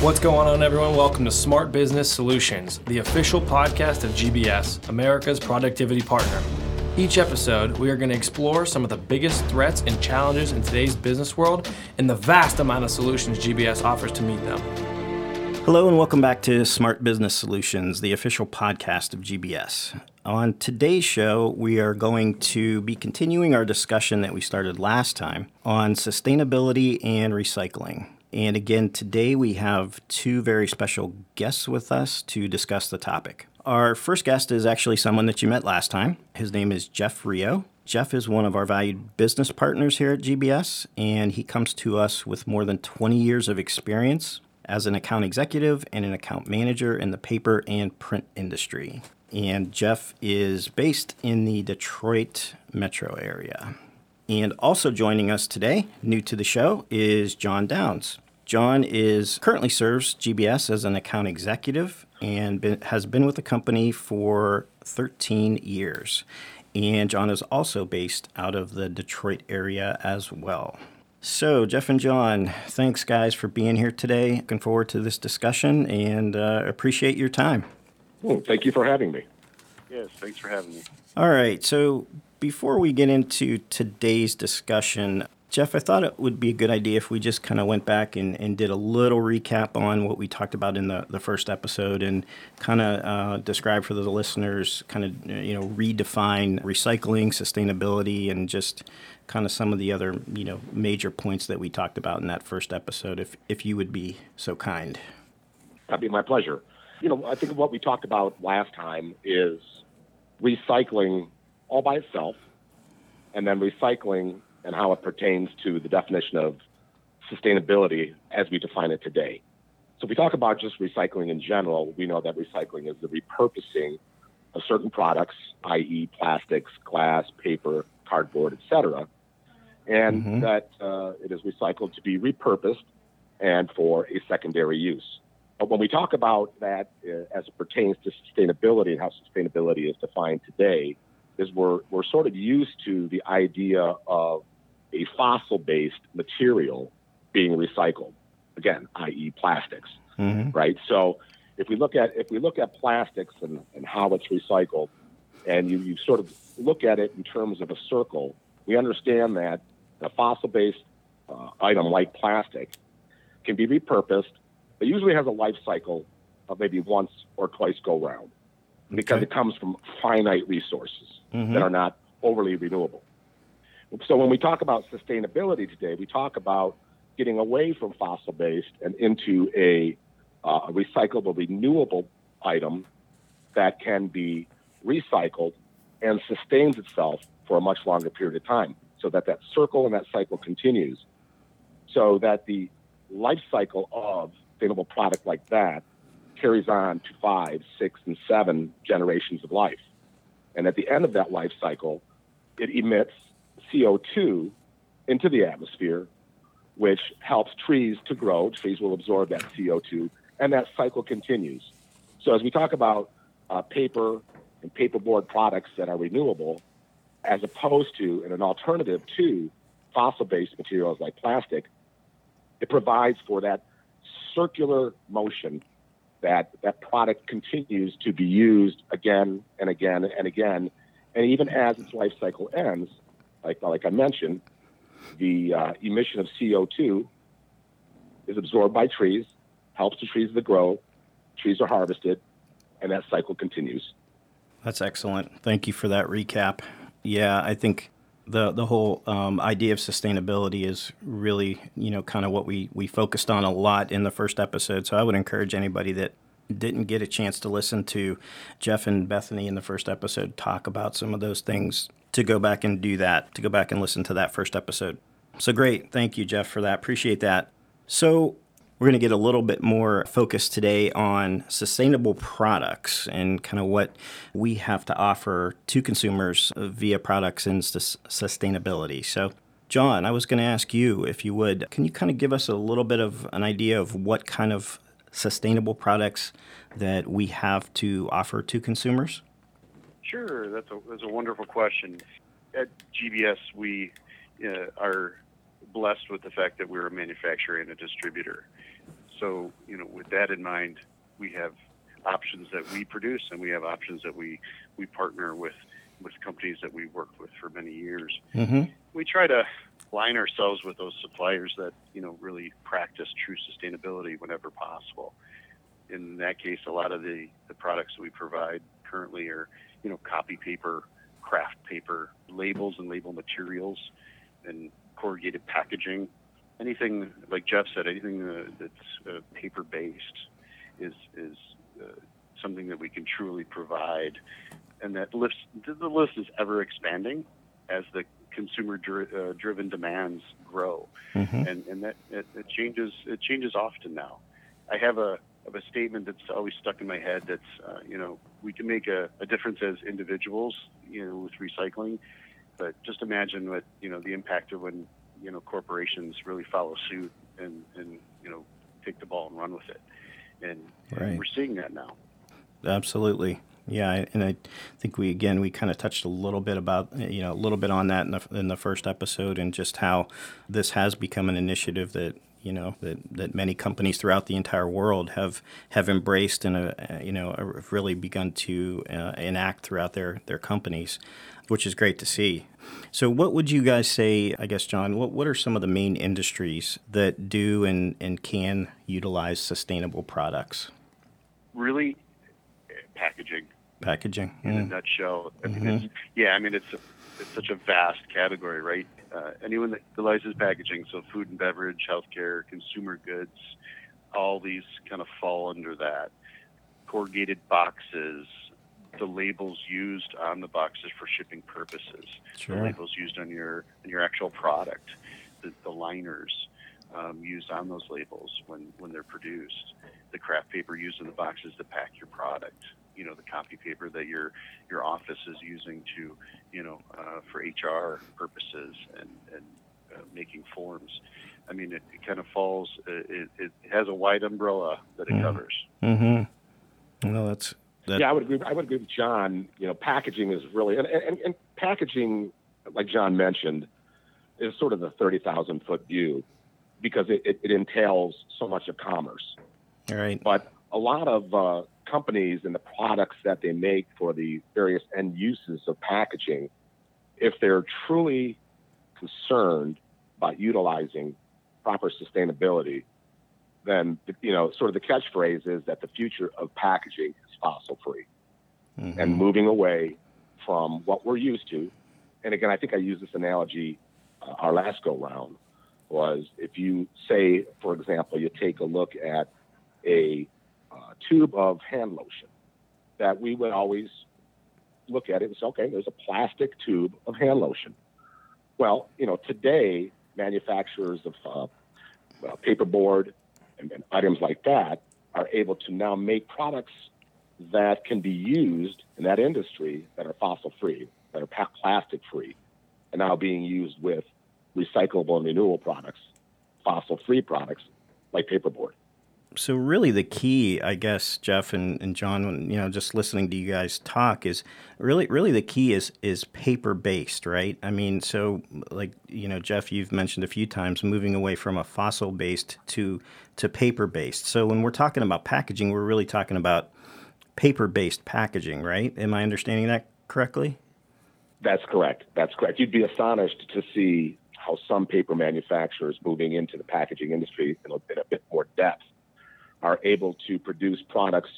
What's going on, everyone? Welcome to Smart Business Solutions, the official podcast of GBS, America's productivity partner. Each episode, we are going to explore some of the biggest threats and challenges in today's business world and the vast amount of solutions GBS offers to meet them. Hello, and welcome back to Smart Business Solutions, the official podcast of GBS. On today's show, we are going to be continuing our discussion that we started last time on sustainability and recycling. And again, today we have two very special guests with us to discuss the topic. Our first guest is actually someone that you met last time. His name is Jeff Rio. Jeff is one of our valued business partners here at GBS, and he comes to us with more than 20 years of experience as an account executive and an account manager in the paper and print industry. And Jeff is based in the Detroit metro area. And also joining us today, new to the show, is John Downs. John is currently serves GBS as an account executive and been, has been with the company for 13 years. And John is also based out of the Detroit area as well. So, Jeff and John, thanks guys for being here today. Looking forward to this discussion and uh, appreciate your time. Well, thank you for having me. Yes, thanks for having me. All right. So, before we get into today's discussion, Jeff, I thought it would be a good idea if we just kind of went back and, and did a little recap on what we talked about in the, the first episode and kind of uh, describe for the listeners, kind of, you know, redefine recycling, sustainability, and just kind of some of the other, you know, major points that we talked about in that first episode, if, if you would be so kind. That'd be my pleasure. You know, I think what we talked about last time is recycling all by itself, and then recycling and how it pertains to the definition of sustainability as we define it today. So, if we talk about just recycling in general, we know that recycling is the repurposing of certain products, i.e., plastics, glass, paper, cardboard, etc., and mm-hmm. that uh, it is recycled to be repurposed and for a secondary use. But when we talk about that uh, as it pertains to sustainability and how sustainability is defined today, is we're, we're sort of used to the idea of a fossil based material being recycled, again, i.e., plastics, mm-hmm. right? So if we look at if we look at plastics and, and how it's recycled, and you, you sort of look at it in terms of a circle, we understand that a fossil based uh, item like plastic can be repurposed. It usually has a life cycle of maybe once or twice go round because okay. it comes from finite resources mm-hmm. that are not overly renewable. So when we talk about sustainability today, we talk about getting away from fossil based and into a, uh, a recyclable, renewable item that can be recycled and sustains itself for a much longer period of time so that that circle and that cycle continues so that the life cycle of sustainable product like that carries on to five, six, and seven generations of life. And at the end of that life cycle, it emits CO2 into the atmosphere, which helps trees to grow. Trees will absorb that CO2, and that cycle continues. So, as we talk about uh, paper and paperboard products that are renewable, as opposed to and an alternative to fossil based materials like plastic, it provides for that circular motion that that product continues to be used again and again and again. And even as its life cycle ends, like, like I mentioned, the uh, emission of CO2 is absorbed by trees, helps the trees to grow, trees are harvested, and that cycle continues. That's excellent. Thank you for that recap. Yeah, I think the the whole um, idea of sustainability is really you know kind of what we we focused on a lot in the first episode. So I would encourage anybody that didn't get a chance to listen to Jeff and Bethany in the first episode talk about some of those things to go back and do that, to go back and listen to that first episode. So great. Thank you, Jeff, for that. Appreciate that. So we're going to get a little bit more focus today on sustainable products and kind of what we have to offer to consumers via products and sustainability. So, John, I was going to ask you if you would, can you kind of give us a little bit of an idea of what kind of sustainable products that we have to offer to consumers? Sure, that's a, that's a wonderful question. At GBS, we uh, are blessed with the fact that we're a manufacturer and a distributor. so, you know, with that in mind, we have options that we produce, and we have options that we we partner with with companies that we worked with for many years. Mm-hmm. We try to line ourselves with those suppliers that you know really practice true sustainability whenever possible. In that case, a lot of the the products that we provide currently are you know copy paper, craft paper, labels and label materials, and corrugated packaging. Anything like Jeff said, anything uh, that's uh, paper based is is uh, something that we can truly provide, and that lifts the list is ever expanding as the consumer dri- uh, driven demands grow, Mm-hmm. and and that it, it changes it changes often now. I have a of a statement that's always stuck in my head. That's uh, you know we can make a, a difference as individuals, you know, with recycling, but just imagine what you know the impact of when you know corporations really follow suit and and you know take the ball and run with it, and Right. we're seeing that now. Absolutely. Yeah, and I think we again we kind of touched a little bit about you know a little bit on that in the in the first episode and just how this has become an initiative that you know that, that many companies throughout the entire world have have embraced and uh, you know have really begun to uh, enact throughout their their companies, which is great to see. So, what would you guys say? I guess, John, what what are some of the main industries that do and and can utilize sustainable products? Really, eh, packaging. Packaging. in a nutshell. I mean, it's, yeah, I mean it's a, it's such a vast category, right? Uh, anyone that utilizes packaging, so food and beverage, healthcare, consumer goods, all these kind of fall under that. Corrugated boxes, the labels used on the boxes for shipping purposes, Sure. the labels used on your on your actual product, the, the liners um, used on those labels when when they're produced, the craft paper used in the boxes to pack your product you know the copy paper that your your office is using to you know uh, for HR purposes and and uh, making forms. I mean, it, it kind of falls. uh, It, it has a wide umbrella that it Mhm. covers. Mm-hmm. No, that's that. Yeah, I would agree. I would agree with John. You know, packaging is really and, and, and packaging, like John mentioned, is sort of the thirty thousand foot view because it, it, it entails so much of commerce. All right. But a lot of uh, companies and the products that they make for the various end uses of packaging, if they're truly concerned about utilizing proper sustainability, then you know, sort of the catchphrase is that the future of packaging is fossil free Mhm. and moving away from what we're used to. And again, I think I used this analogy uh, our last go round was if you say, for example, you take a look at a uh, tube of hand lotion, that we would always look at it and say, okay, there's a plastic tube of hand lotion. Well, you know, today manufacturers of uh, uh, paperboard and, and items like that are able to now make products that can be used in that industry that are fossil free, that are plastic free, and now being used with recyclable and renewable products, fossil free products like paperboard. So really, the key, I guess, Jeff and, and John, you know, just listening to you guys talk is really, really the key is is paper based, right? I mean, so like you know, Jeff, you've mentioned a few times moving away from a fossil based to to paper based. So when we're talking about packaging, we're really talking about paper based packaging, right? Am I understanding that correctly? That's correct. That's correct. You'd be astonished to see how some paper manufacturers moving into the packaging industry in a bit more depth are able to produce products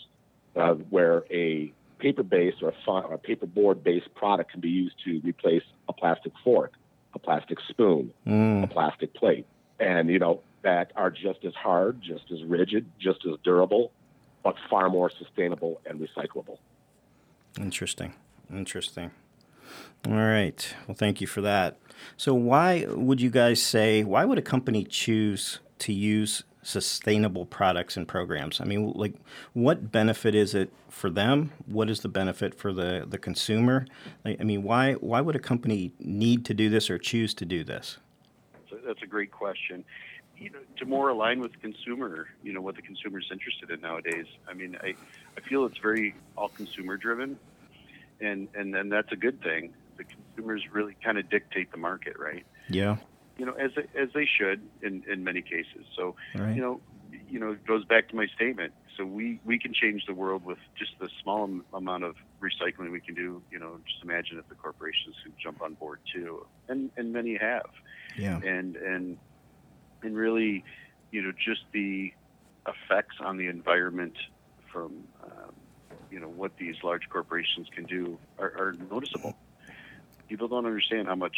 uh, where a paper-based or a, or a paperboard-based product can be used to replace a plastic fork, a plastic spoon, a plastic plate, and you know that are just as hard, just as rigid, just as durable, but far more sustainable and recyclable. Interesting. Interesting. All right. Well, thank you for that. So, why would you guys say, why would a company choose to use sustainable products and programs? I mean, like, what benefit is it for them? What is the benefit for the, the consumer? Like, I mean, why, why would a company need to do this or choose to do this? So that's a great question. You know, to more align with the consumer, you know, what the consumer is interested in nowadays. I mean, I, I feel it's very all consumer driven, and and and that's a good thing. The consumers really kind of dictate the market, right? Yeah. You know, as they, as they should in in many cases. So Right. you know, you know, it goes back to my statement. So we, we can change the world with just the small amount of recycling we can do. You know, just imagine if the corporations could jump on board too, and and many have. Yeah. And and and really, you know, just the effects on the environment from um, you know what these large corporations can do are, are noticeable. People don't understand how much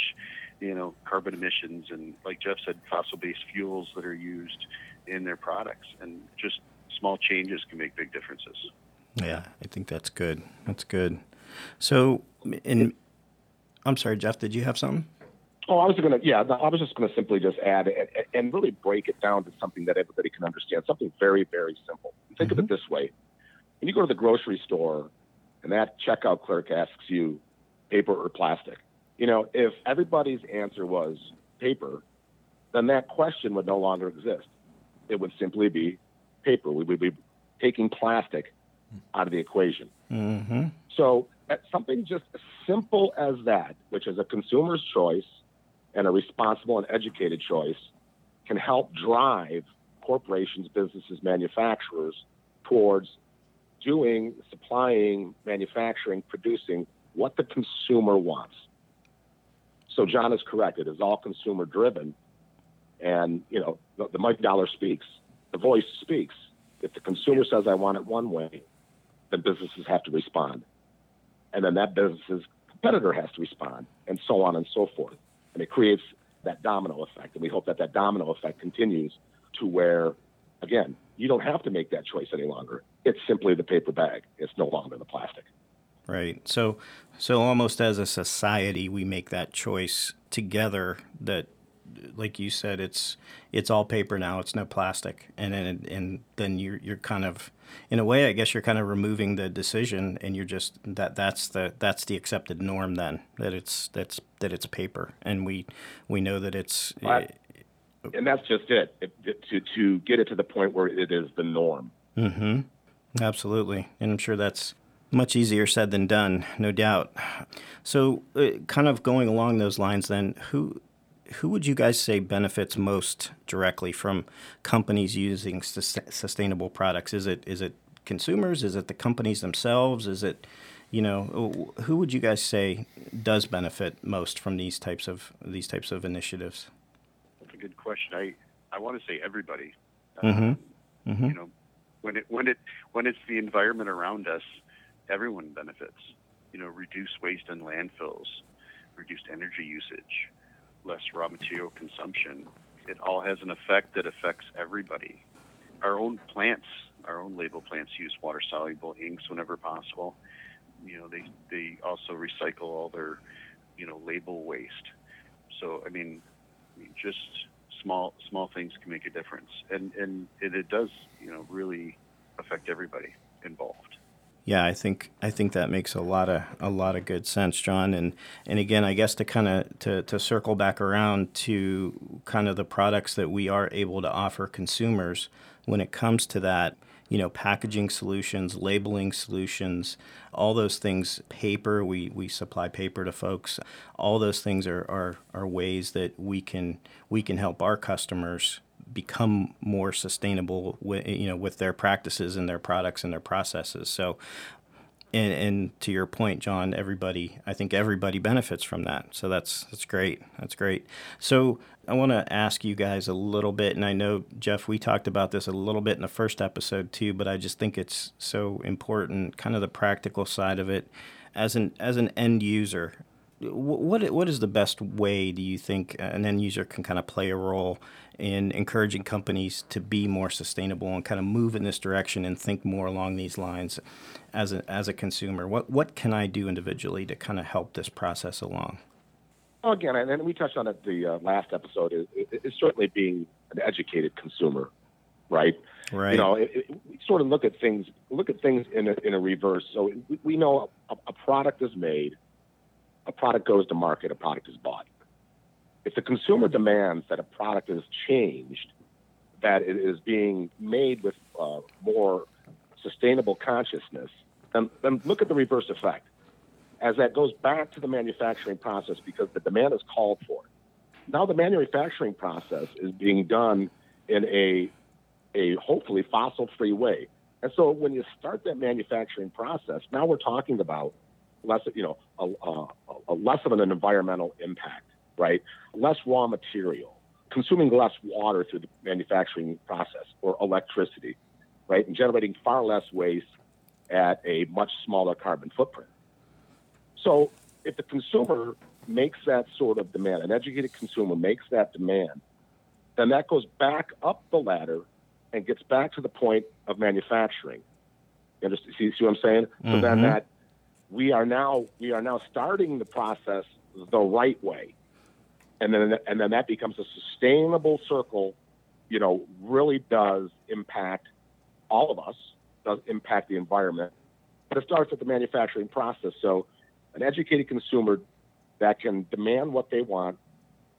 you know carbon emissions and, like Jeff said, fossil-based fuels that are used in their products, and just small changes can make big differences. Yeah, I think that's good. That's good. So, and I'm sorry, Jeff, did you have something? Oh, I was going to, yeah, I was just going to simply just add and, and, really break it down to something that everybody can understand, something very, very simple. Think mm-hmm. of it mm-hmm. this way when you go to the grocery store and that checkout clerk asks you paper or plastic, you know, if everybody's answer was paper, then that question would no longer exist. It would simply be paper. We would be taking plastic out of the equation. Mm-hmm. So, something just as simple as that, which is a consumer's choice and a responsible and educated choice, can help drive corporations, businesses, manufacturers towards doing, supplying, manufacturing, producing what the consumer wants. So John is correct. It is all consumer driven. And, you know, the, the mighty dollar speaks. The voice speaks. If the consumer says, I want it one way, then businesses have to respond. And then that business's competitor has to respond, and so on and so forth. And it creates that domino effect. And we hope that that domino effect continues to where, again, you don't have to make that choice any longer. It's simply the paper bag. It's no longer the plastic. Right. So, so almost as a society, we make that choice together. That, like you said, it's it's all paper now. It's no plastic, and and and then you're you're kind of, in a way, I guess you're kind of removing the decision, and you're just that that's the that's the accepted norm then that it's that's that it's paper, and we we know that it's. It, and that's just it. It, it. to to get it to the point where it is the norm. Mm-hmm. Absolutely, and I'm sure that's much easier said than done, no doubt. So, uh, kind of going along those lines, then, who who would you guys say benefits most directly from companies using sus- sustainable products? Is it is it consumers? Is it the companies themselves? Is it you know who would you guys say does benefit most from these types of these types of initiatives? That's a good question. I I want to say everybody. Mm-hmm. Mm-hmm. You know, when it when it when it's the environment around us, everyone benefits. You know, reduce waste in landfills, reduced energy usage, less raw material consumption. It all has an effect that affects everybody. Our own plants, our own label plants use water soluble inks whenever possible. You know, they they also recycle all their, you know, label waste. So I mean, just small small things can make a difference, and and it, it does you know really affect everybody involved. Yeah, I think I think that makes a lot of a lot of good sense, John. And and again, I guess to kind of to, to circle back around to kind of the products that we are able to offer consumers when it comes to that you know, packaging solutions, labeling solutions, all those things, paper, we, we supply paper to folks. All those things are, are, are ways that we can we can help our customers become more sustainable with, you know, with their practices and their products and their processes. So and, and to your point, John, everybody, I think everybody benefits from that. So that's that's great. That's great. So I want to ask you guys a little bit, and I know Jeff, we talked about this a little bit in the first episode too, but I just think it's so important, kind of the practical side of it, as an as an end user. What what is the best way do you think an end user can kind of play a role in encouraging companies to be more sustainable and kind of move in this direction and think more along these lines as a, as a consumer? What, what can I do individually to kind of help this process along? Well, again, and we touched on it the uh, last episode, is, is certainly being an educated consumer, right? Right. You know, it, it, we sort of look at things look at things in a, in a reverse. So we, we know a, a product is made, a product goes to market, a product is bought if the consumer demands that a product is changed, that it is being made with uh, more sustainable consciousness, then, then look at the reverse effect. As that goes back to the manufacturing process because the demand is called for. Now the manufacturing process is being done in a a hopefully fossil free way. And so when you start that manufacturing process, now we're talking about less, you know, a, a, a less of an environmental impact, right? Less raw material, consuming less water through the manufacturing process or electricity, right? And generating far less waste at a much smaller carbon footprint. So if the consumer makes that sort of demand, an educated consumer makes that demand, then that goes back up the ladder and gets back to the point of manufacturing. You understand? See, see what I'm saying? Mm-hmm. So then mm-hmm. that we are now we are now starting the process the right way, and then and then that becomes a sustainable circle. You know, really does impact all of us, does impact the environment, but it starts with the manufacturing process. So, an educated consumer that can demand what they want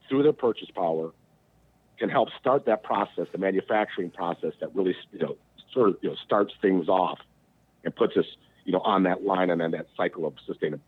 through their purchase power can help start that process, the manufacturing process that really you know sort of you know starts things off and puts us you know on that line and on that cycle of sustainability.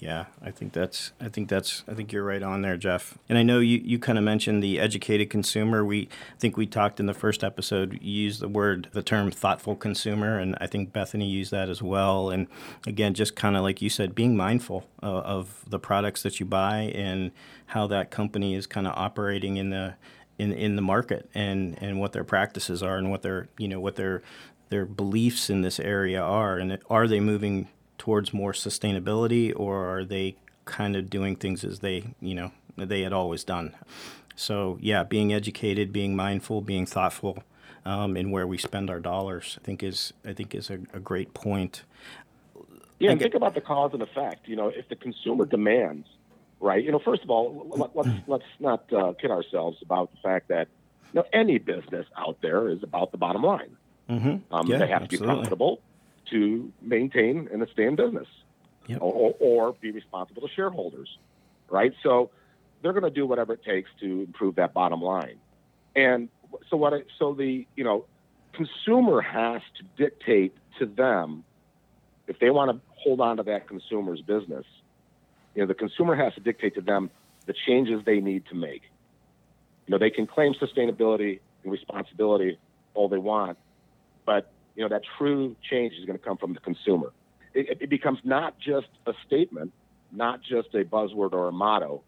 Yeah, I think that's I think that's I think you're right on there, Jeff. And I know you, you kind of mentioned the educated consumer. We I think we talked in the first episode, you used the word the term thoughtful consumer and I think Bethany used that as well. And again, just kind of like you said, being mindful of, of the products that you buy and how that company is kind of operating in the in, in the market and, and what their practices are and what their you know what their their beliefs in this area are and are they moving towards more sustainability or are they kind of doing things as they you know they had always done so yeah being educated being mindful being thoughtful um, in where we spend our dollars i think is i think is a, a great point yeah and think about the cause and effect you know if the consumer demands right? You know, first of all, let, us let's, let's not uh, kid ourselves about the fact that you know any business out there is about the bottom line. Mm-hmm. Um, yeah, they have absolutely. to be profitable to maintain and stay in business, yep. or, or be responsible to shareholders, right? So they're going to do whatever it takes to improve that bottom line. And so what? I, so the you know consumer has to dictate to them if they want to hold on to that consumer's business you know, the consumer has to dictate to them the changes they need to make. You know, they can claim sustainability and responsibility all they want, but you know that true change is going to come from the consumer. It, it becomes not just a statement, not just a buzzword or a motto.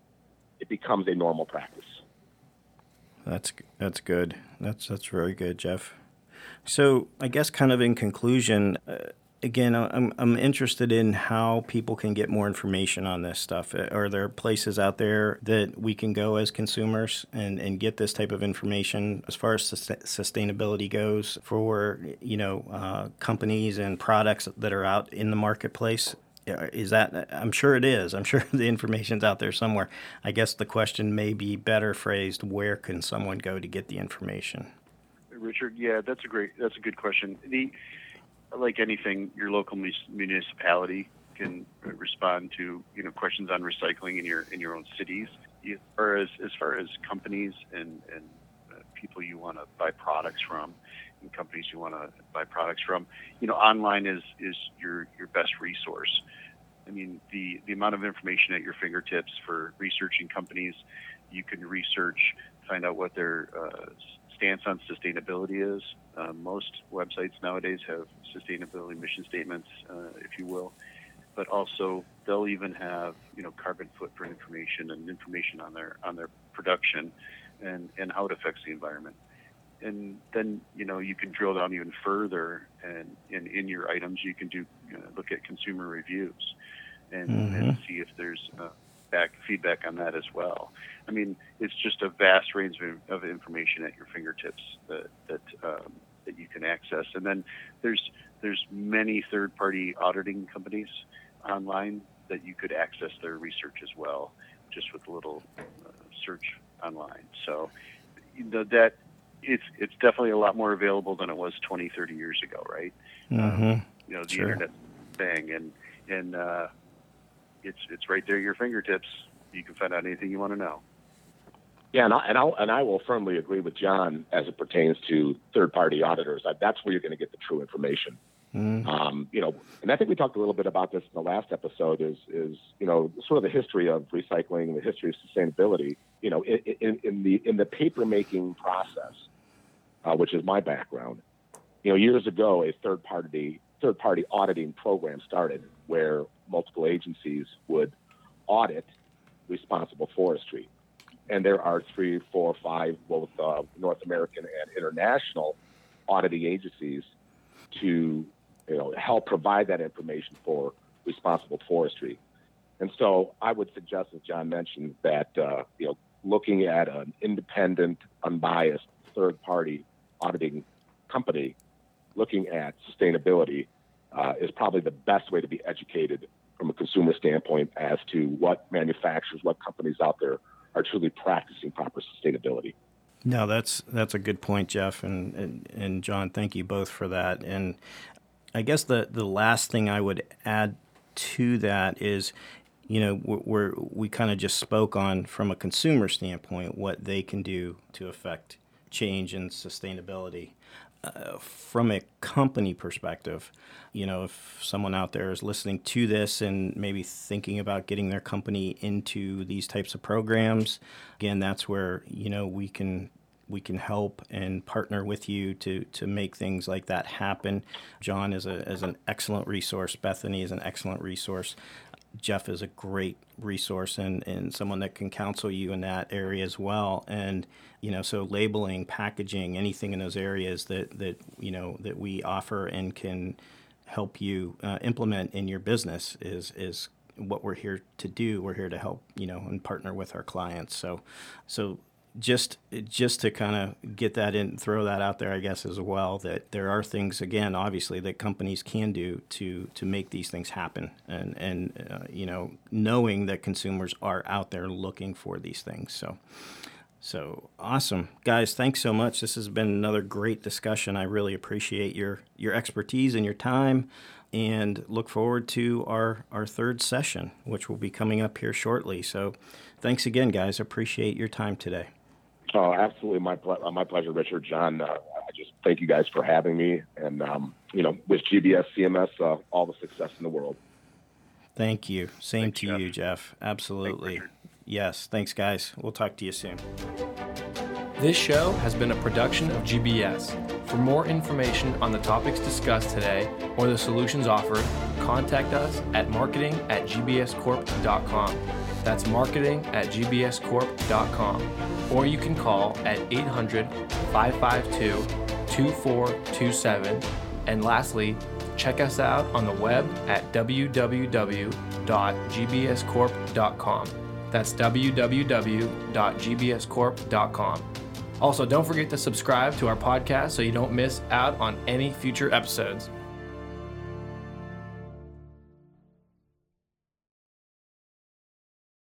It becomes a normal practice. That's that's good. That's that's very good, Jeff. So I guess kind of in conclusion, uh, again, I'm, I'm interested in how people can get more information on this stuff. Uh, are there places out there that we can go as consumers and, and get this type of information as far as sustainability goes for, you know, uh, companies and products that are out in the marketplace? Is that, I'm sure it is. I'm sure the information's out there somewhere. I guess the question may be better phrased where can someone go to get the information? Richard, yeah, that's a great, that's a good question. The, like anything, your local municipality can respond to you know questions on recycling in your in your own cities, or as as far as companies and and uh, people you want to buy products from, and companies you want to buy products from. You know, online is is your your best resource. I mean, the the amount of information at your fingertips for researching companies, you can research, find out what their uh, stance on sustainability is. Uh, most websites nowadays have sustainability mission statements, uh, if you will, but also they'll even have you know carbon footprint information and information on their on their production and and how it affects the environment. And then you know you can drill down even further, and, and in your items you can do uh, look at consumer reviews and, mm-hmm. and see if there's uh, back feedback on that as well. I mean, it's just a vast range of, of information at your fingertips that that um, that you can access. And then there's there's many third-party auditing companies online that you could access their research as well, just with a little uh, search online. So you know, that it's it's definitely a lot more available than it was 20, 30 years ago, right? Mm-hmm. Um, you know, the sure. internet thing, and and uh, it's it's right there at your fingertips. You can find out anything you want to know. Yeah, and I, and, I'll, and I will firmly agree with John as it pertains to third-party auditors. That's where you're going to get the true information. Mm. Um, you know, and I think we talked a little bit about this in the last episode. Is is you know sort of the history of recycling, the history of sustainability. You know, in, in, in the in the paper making process, uh, which is my background. You know, years ago, a third party third party auditing program started where multiple agencies would audit responsible forestry. And there are three, four, five, both uh, North American and international auditing agencies to you know, help provide that information for responsible forestry. And so I would suggest, as John mentioned, that uh, you know, looking at an independent, unbiased third-party auditing company looking at sustainability uh, is probably the best way to be educated from a consumer standpoint as to what manufacturers, what companies out there are truly practicing proper sustainability. No, that's that's a good point, Jeff and, and, and John. Thank you both for that. And I guess the the last thing I would add to that is, you know, we're, we kind of just spoke on from a consumer standpoint what they can do to affect change and sustainability. From a company perspective, you know, if someone out there is listening to this and maybe thinking about getting their company into these types of programs, again, that's where you know we can we can help and partner with you to to make things like that happen. John is a is an excellent resource. Bethany is an excellent resource. Jeff is a great resource and, and someone that can counsel you in that area as well. And, you know, so labeling, packaging, anything in those areas that, that you know, that we offer and can help you uh, implement in your business is, is what we're here to do. We're here to help, you know, and partner with our clients. So, so just just to kind of get that in, throw that out there, I guess as well. That there are things again, obviously, that companies can do to to make these things happen, and and uh, you know, knowing that consumers are out there looking for these things. So. So awesome, guys! Thanks so much. This has been another great discussion. I really appreciate your your expertise and your time, and look forward to our our third session, which will be coming up here shortly. So, thanks again, guys. Appreciate your time today. Oh, absolutely, my ple- uh, my pleasure, Richard. John, uh, I just thank you guys for having me, and um, you know, with GBS CMS, uh, all the success in the world. Thank you. Same Thanks, to Jeff. you, Jeff. Absolutely. Thanks, yes. Thanks, guys. We'll talk to you soon. This show has been a production of GBS. For more information on the topics discussed today or the solutions offered, contact us at marketing at gbscorp.com. That's marketing at gbscorp.com. Or you can call at 800 552 2427. And lastly, check us out on the web at www.gbscorp.com. That's www.gbscorp.com. Also, don't forget to subscribe to our podcast so you don't miss out on any future episodes.